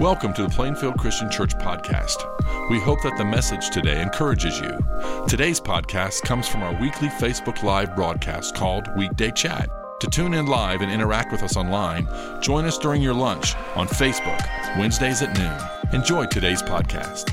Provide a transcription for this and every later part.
Welcome to the Plainfield Christian Church podcast. We hope that the message today encourages you. Today's podcast comes from our weekly Facebook Live broadcast called Weekday Chat. To tune in live and interact with us online, join us during your lunch on Facebook, Wednesdays at noon. Enjoy today's podcast.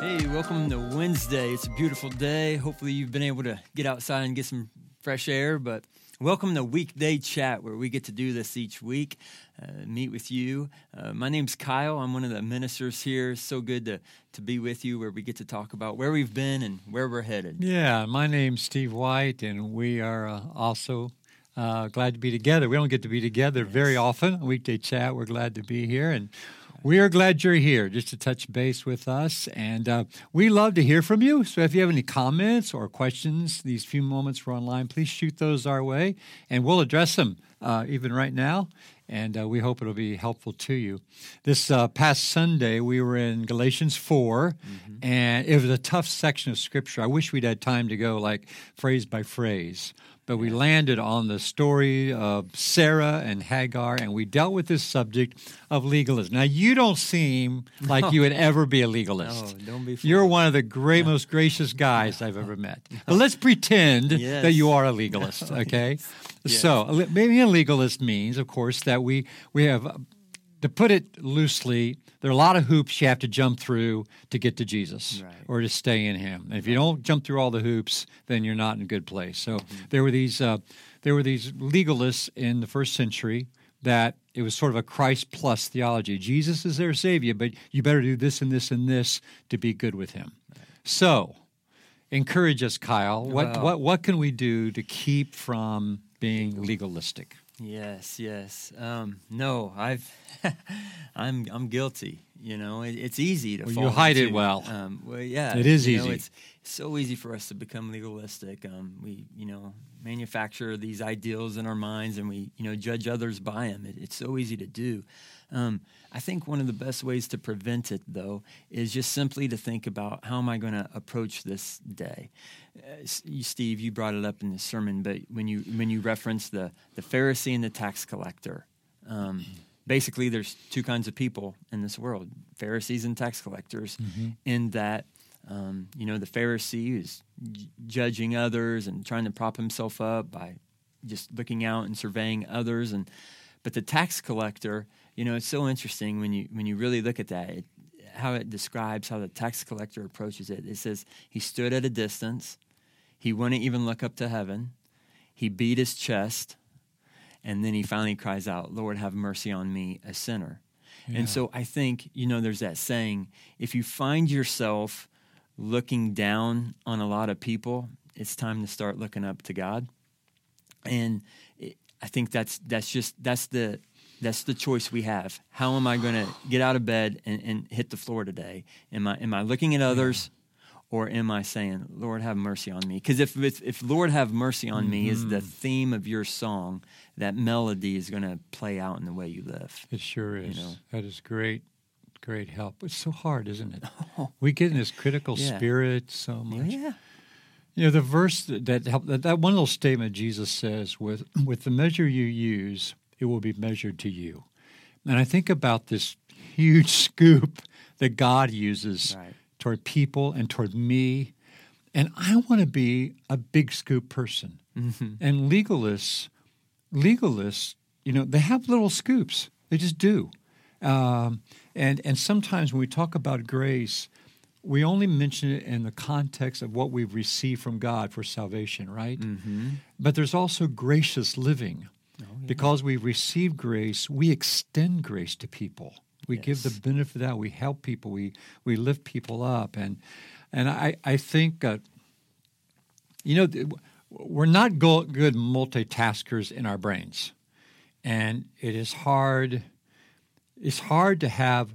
Hey, welcome to Wednesday. It's a beautiful day. Hopefully, you've been able to get outside and get some fresh air, but Welcome to Weekday Chat, where we get to do this each week, uh, meet with you. Uh, my name's Kyle. I'm one of the ministers here. It's so good to, to be with you, where we get to talk about where we've been and where we're headed. Yeah, my name's Steve White, and we are uh, also uh, glad to be together. We don't get to be together yes. very often. Weekday Chat, we're glad to be here. And we are glad you're here just to touch base with us. And uh, we love to hear from you. So if you have any comments or questions, these few moments we're online, please shoot those our way and we'll address them uh, even right now. And uh, we hope it'll be helpful to you. This uh, past Sunday, we were in Galatians 4, mm-hmm. and it was a tough section of scripture. I wish we'd had time to go like phrase by phrase but we landed on the story of Sarah and Hagar, and we dealt with this subject of legalism. Now, you don't seem like no. you would ever be a legalist. No, don't be. Fooled. You're one of the great, yeah. most gracious guys I've ever met. But let's pretend yes. that you are a legalist, okay? yes. So, being a legalist means, of course, that we we have, to put it loosely, there are a lot of hoops you have to jump through to get to Jesus right. or to stay in Him. And if you don't jump through all the hoops, then you're not in a good place. So mm-hmm. there were these uh, there were these legalists in the first century that it was sort of a Christ plus theology. Jesus is their Savior, but you better do this and this and this to be good with Him. Right. So encourage us, Kyle. What what what can we do to keep from being legalistic? Yes, yes. Um, no, I've, I'm, I'm guilty. You know, it, it's easy to. Well, you hide into, it well. Um, well, yeah, it is easy. Know, it's so easy for us to become legalistic. Um, we, you know, manufacture these ideals in our minds, and we, you know, judge others by them. It, it's so easy to do. Um, I think one of the best ways to prevent it, though, is just simply to think about how am I going to approach this day. Uh, Steve, you brought it up in the sermon, but when you when you reference the the Pharisee and the tax collector, um, basically there's two kinds of people in this world: Pharisees and tax collectors. Mm-hmm. In that, um, you know, the Pharisee is judging others and trying to prop himself up by just looking out and surveying others, and but the tax collector, you know, it's so interesting when you when you really look at that. It, how it describes how the tax collector approaches it. It says he stood at a distance he wouldn't even look up to heaven. He beat his chest. And then he finally cries out, Lord, have mercy on me, a sinner. Yeah. And so I think, you know, there's that saying if you find yourself looking down on a lot of people, it's time to start looking up to God. And it, I think that's that's just that's the that's the choice we have. How am I going to get out of bed and, and, hit the floor today? Am I am I looking at others or am I saying, Lord, have mercy on me? Because if, if, if, Lord, have mercy on mm-hmm. me is the mm-hmm. theme of your song, that melody is going to play out in the way you live. It sure is. You know? That is great, great help. It's so hard, isn't it? Oh. We get in this critical yeah. spirit so much. Yeah. You know, the verse that, that, that, that one little statement Jesus says, with, with the measure you use, it will be measured to you. And I think about this huge scoop that God uses. Right toward people and toward me. And I want to be a big scoop person. Mm-hmm. And legalists, legalists, you know, they have little scoops. They just do. Um, and and sometimes when we talk about grace, we only mention it in the context of what we've received from God for salvation, right? Mm-hmm. But there's also gracious living. Oh, yeah. Because we receive grace, we extend grace to people. We yes. give the benefit of that. We help people. We we lift people up, and and I I think uh, you know we're not go- good multitaskers in our brains, and it is hard. It's hard to have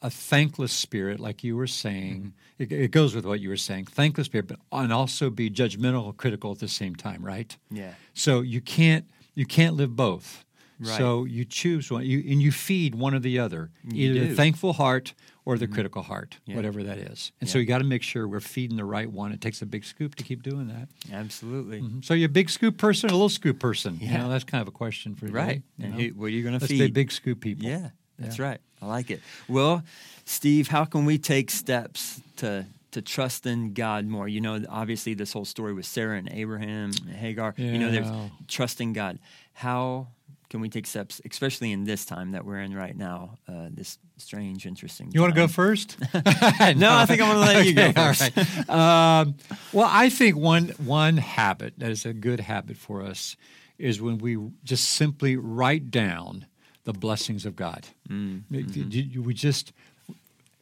a thankless spirit, like you were saying. Mm-hmm. It, it, goes with what you were saying, thankless spirit, but and also be judgmental, critical at the same time, right? Yeah. So you can't you can't live both. Right. So you choose one, you, and you feed one or the other, you either do. a thankful heart or the critical heart, Yeah. whatever that is. And so you got to make sure we're feeding the right one. It takes a big scoop to keep doing that. Absolutely. Mhm. So you're a big scoop person, or a little scoop person. You Yeah. know, that's kind of a question for you. Right. you And know? who, what are you going to Let's feed? be big scoop people. Yeah, that's Yeah. right. I like it. Well, Steve, how can we take steps to to trust in God more? You know, obviously this whole story with Sarah and Abraham, and Hagar. You know, there's Yeah. trusting God. How can we take steps, especially in this time that we're in right now? Uh, this strange, interesting. You want to go first? No, I think I'm going to let you go Okay, first. right. Um, well, I think one one habit that is a good habit for us is when we just simply write down the blessings of God. You- you- We just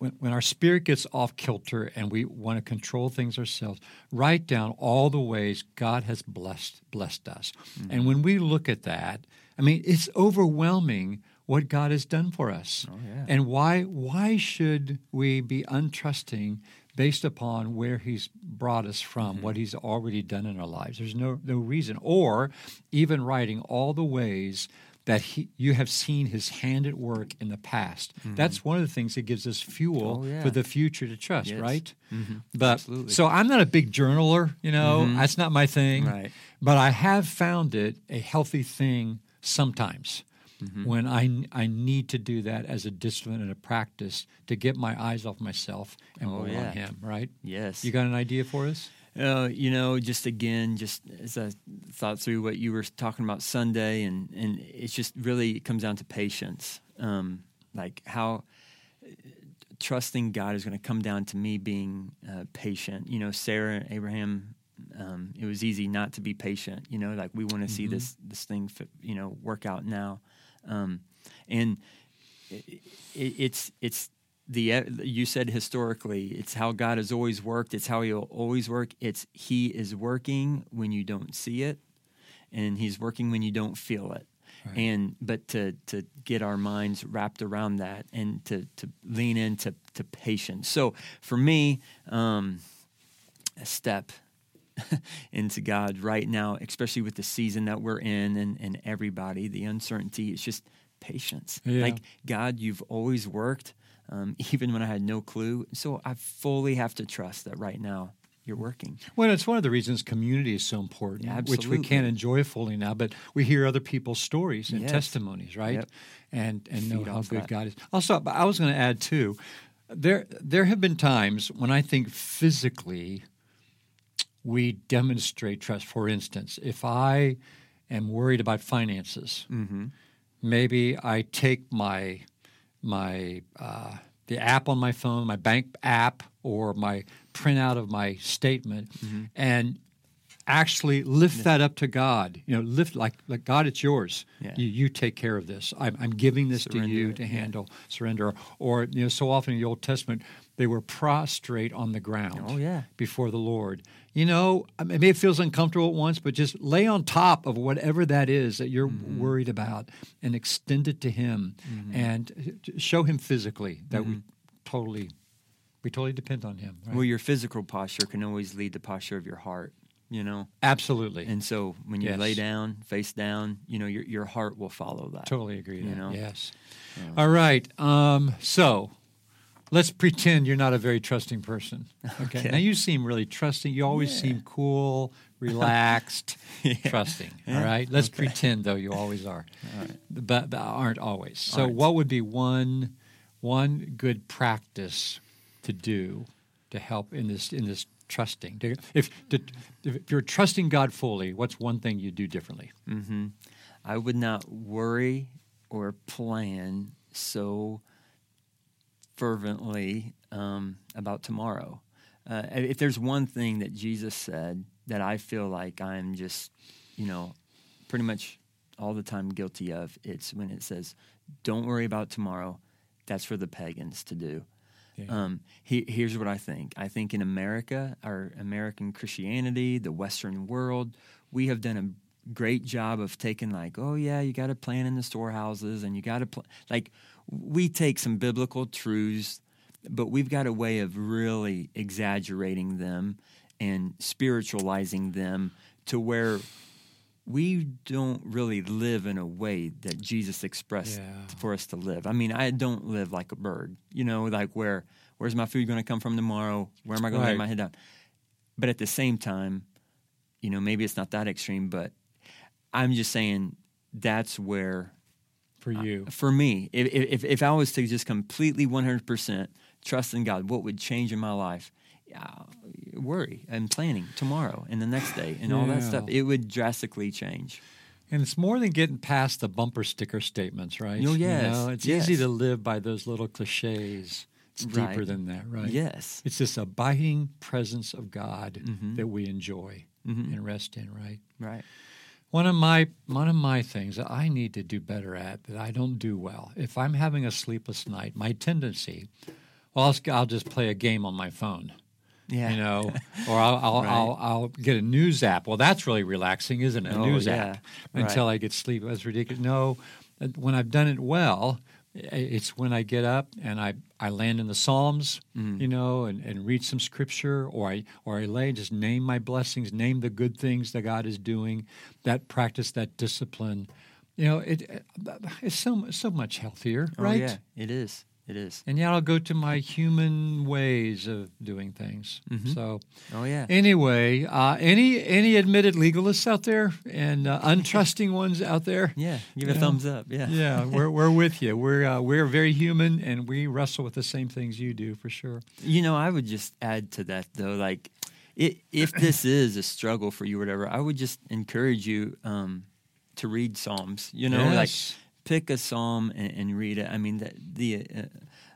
when, when our spirit gets off kilter and we want to control things ourselves, write down all the ways God has blessed blessed us. And when we look at that, I mean, it's overwhelming what God has done for us. Oh, yeah. And why why should we be untrusting based upon where he's brought us from, Mm-hmm. what he's already done in our lives? There's no no reason. Or even writing all the ways that he, you have seen his hand at work in the past. That's one of the things that gives us fuel Mm-hmm. Oh, yeah. for the future to trust, Yes. right? Mhm. But Absolutely. so I'm not a big journaler, you know, that's not my thing. Right. But I have found it a healthy thing sometimes Mm-hmm. when I, I need to do that as a discipline and a practice to get my eyes off myself and Oh, more yeah. on Him, right? Yes. You got an idea for us? Uh, you know, just again, just as I thought through what you were talking about Sunday, and and it's just really it comes down to patience. Um, like how uh, trusting God is going to come down to me being uh, patient. You know, Sarah and Abraham. Um, it was easy not to be patient. You know, like we want to see this this thing, you know, work out now, um, and it, it's it's the you said historically it's how God has always worked. It's how He'll always work. It's He is working when you don't see it, and He's working when you don't feel it. Right. And but to to get our minds wrapped around that and to to lean into to patience. So for me, um, a step into God right now, especially with the season that we're in and, and everybody, the uncertainty, it's just patience. Yeah. Like, God, you've always worked, um, even when I had no clue. So I fully have to trust that right now you're working. Well, it's one of the reasons community is so important, Yeah, which we can't enjoy fully now, but we hear other people's stories and Yes. testimonies, right? Yep. And and know how good that. God is. Also, but I was going to add too, there there have been times when I think physically we demonstrate trust. For instance, if I am worried about finances, Mm-hmm. maybe I take my my uh, the app on my phone, my bank app, or my printout of my statement, Mm-hmm. and actually lift that up to God. You know, lift like like God, it's yours. Yeah. You, you take care of this. I'm, I'm giving this to you it, to yeah. handle. Surrender. Or you know, so often in the Old Testament they were prostrate on the ground Oh, yeah. before the Lord. You know, I mean, maybe it feels uncomfortable at once, but just lay on top of whatever that is that you're Mm-hmm. worried about and extend it to Him and show Him physically that we totally, we totally depend on Him. Right? Well, your physical posture can always lead the posture of your heart, you know? Absolutely. And so when you Yes. lay down, face down, you know, your, your heart will follow that. totally agree. You that. know? Yes. All right. Um, so let's pretend you're not a very trusting person. Okay. Okay. Now you seem really trusting. You always seem cool, relaxed, trusting. All Yeah. right. Let's pretend though you always are, but, but aren't always. So Aren't. what would be one one good practice to do to help in this in this trusting? To- If to, if you're trusting God fully, what's one thing you do differently? hmm I would not worry or plan so fervently um, about tomorrow. Uh, if there's one thing that Jesus said that I feel like I'm just, you know, pretty much all the time guilty of, it's when it says, "Don't worry about tomorrow." That's for the pagans to do. Yeah. Um, he, here's what I think. I think in America, our American Christianity, the Western world, we have done a great job of taking like, oh yeah, you got to plan in the storehouses, and you got to pl-. like. We take some biblical truths, but we've got a way of really exaggerating them and spiritualizing them to where we don't really live in a way that Jesus expressed Yeah. for us to live. I mean, I don't live like a bird, you know, like where where's my food going to come from tomorrow? Where am I going to lay my head down? But at the same time, you know, maybe it's not that extreme, but I'm just saying that's where for you. for me, if, if, if I was to just completely 100% trust in God, what would change in my life? Uh, worry and planning tomorrow and the next day and all that stuff. It would drastically change. And it's more than getting past the bumper sticker statements, right? Oh, You know, it's yes. easy to live by those little cliches. It's deeper Right. than that, right? Yes. It's this abiding presence of God Mhm. that we enjoy Mhm. and rest in, right? Right. One of my one of my things that I need to do better at that I don't do well. If I'm having a sleepless night, my tendency, well, I'll, I'll just play a game on my phone, Yeah. you know, or I'll I'll, Right. I'll I'll get a news app. Well, that's really relaxing, isn't it? A Oh, news yeah. app until I get sleep. That's ridiculous. No, uh, when I've done it well, it's when I get up and I, I land in the Psalms, Mm. you know, and, and read some scripture, or I or I lay and just name my blessings, name the good things that God is doing, that practice, that discipline. You know, it it's so so much healthier, Oh, right? yeah. It is. It is. And yet I'll go to my human ways of doing things. Mhm. So Oh, yeah. anyway, uh, any any admitted legalists out there and uh, untrusting ones out there? yeah. Give a Yeah. thumbs up. Yeah. yeah, we're we're with you. We're uh, we're very human, and we wrestle with the same things you do for sure. You know, I would just add to that though, like, i if this is a struggle for you, or whatever, I would just encourage you um, to read Psalms. You know, like Yes. Pick a psalm and, and read it. I mean, the, the uh,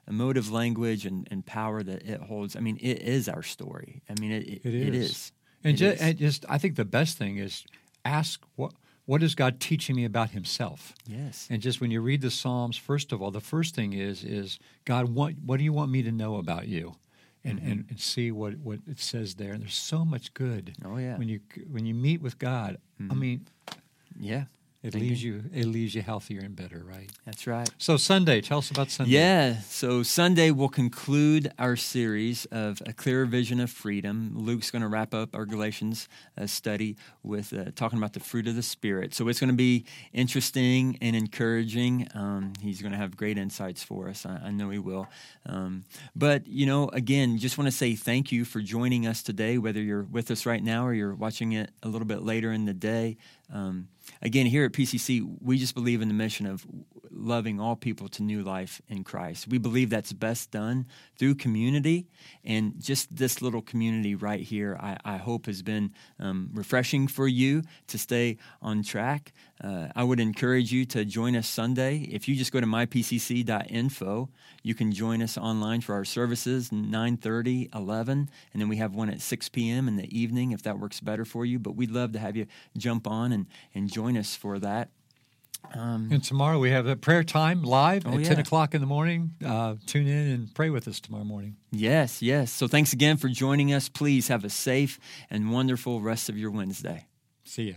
emotive language and, and power that it holds. I mean, it is our story. I mean, it, it, It It is. is. And It just, is. and just, I think the best thing is ask what what is God teaching me about Himself. yes. And just when you read the Psalms, first of all, the first thing is is God, what what do you want me to know about you? And, and, and see what, what it says there. And there's so much good Oh yeah. when you when you meet with God. I Mhm. mean, yeah. It Thank leaves you it leaves you healthier and better, right? That's right. So Sunday, tell us about Sunday. Yeah, so Sunday we'll conclude our series of A Clearer Vision of Freedom. Luke's going to wrap up our Galatians uh, study with uh, talking about the fruit of the Spirit. So it's going to be interesting and encouraging. Um, he's going to have great insights for us. I, I know he will. Um, but, you know, again, just want to say thank you for joining us today, whether you're with us right now or you're watching it a little bit later in the day. Um, again, here at PCC, we just believe in the mission of loving all people to new life in Christ. We believe that's best done through community, and just this little community right here, I, I hope has been um, refreshing for you to stay on track. Uh, I would encourage you to join us Sunday. If you just go to mypcc.info, you can join us online for our services 9:30, 11, and then we have one at 6 p.m. in the evening if that works better for you. But we'd love to have you jump on and, and join us for that. Um, And tomorrow we have a prayer time live Oh, at 10 o'clock in the morning. Uh, tune in and pray with us tomorrow morning. Yes, yes. So thanks again for joining us. Please have a safe and wonderful rest of your Wednesday. See you.